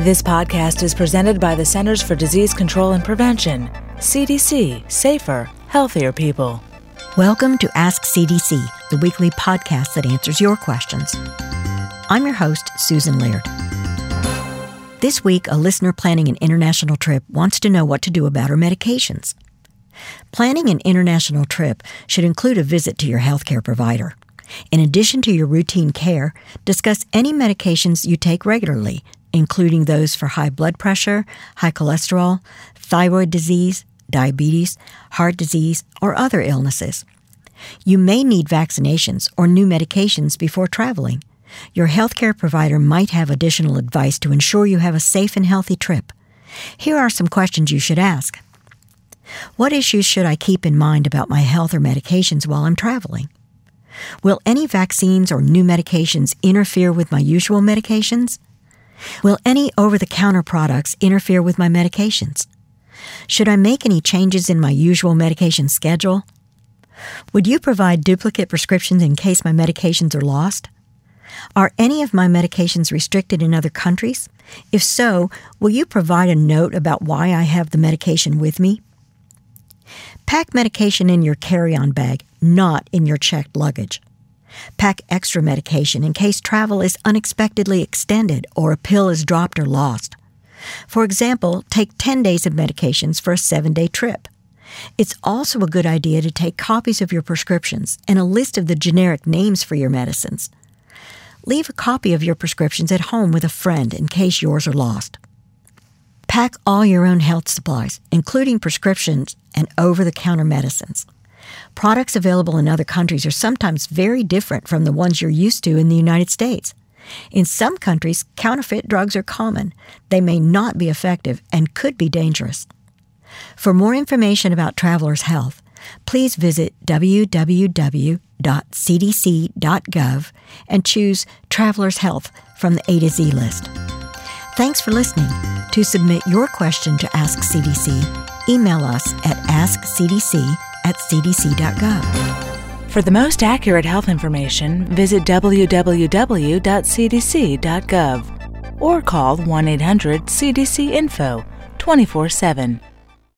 This podcast is presented by the Centers for Disease Control and Prevention, CDC, safer, healthier people. Welcome to Ask CDC, the weekly podcast that answers your questions. I'm your host, Susan Laird. This week, a listener planning an international trip wants to know what to do about her medications. Planning an international trip should include a visit to your healthcare provider. In addition to your routine care, discuss any medications you take regularly, including those for high blood pressure, high cholesterol, thyroid disease, diabetes, heart disease, or other illnesses. You may need vaccinations or new medications before traveling. Your healthcare provider might have additional advice to ensure you have a safe and healthy trip. Here are some questions you should ask. What issues should I keep in mind about my health or medications while I'm traveling? Will any vaccines or new medications interfere with my usual medications? Will any over the counter products interfere with my medications? Should I make any changes in my usual medication schedule? Would you provide duplicate prescriptions in case my medications are lost? Are any of my medications restricted in other countries? If so, will you provide a note about why I have the medication with me? Pack medication in your carry on bag, not in your checked luggage. Pack extra medication in case travel is unexpectedly extended or a pill is dropped or lost. For example, take 10 days of medications for a seven day trip. It's also a good idea to take copies of your prescriptions and a list of the generic names for your medicines. Leave a copy of your prescriptions at home with a friend in case yours are lost. Pack all your own health supplies, including prescriptions and over the counter medicines. Products available in other countries are sometimes very different from the ones you're used to in the United States. In some countries, counterfeit drugs are common. They may not be effective and could be dangerous. For more information about travelers' health, please visit www.cdc.gov and choose Travelers' Health from the A to Z list. Thanks for listening. To submit your question to Ask CDC, email us at askcdc at cdc.gov. For the most accurate health information, visit www.cdc.gov or call 1 800 CDC Info 24 7.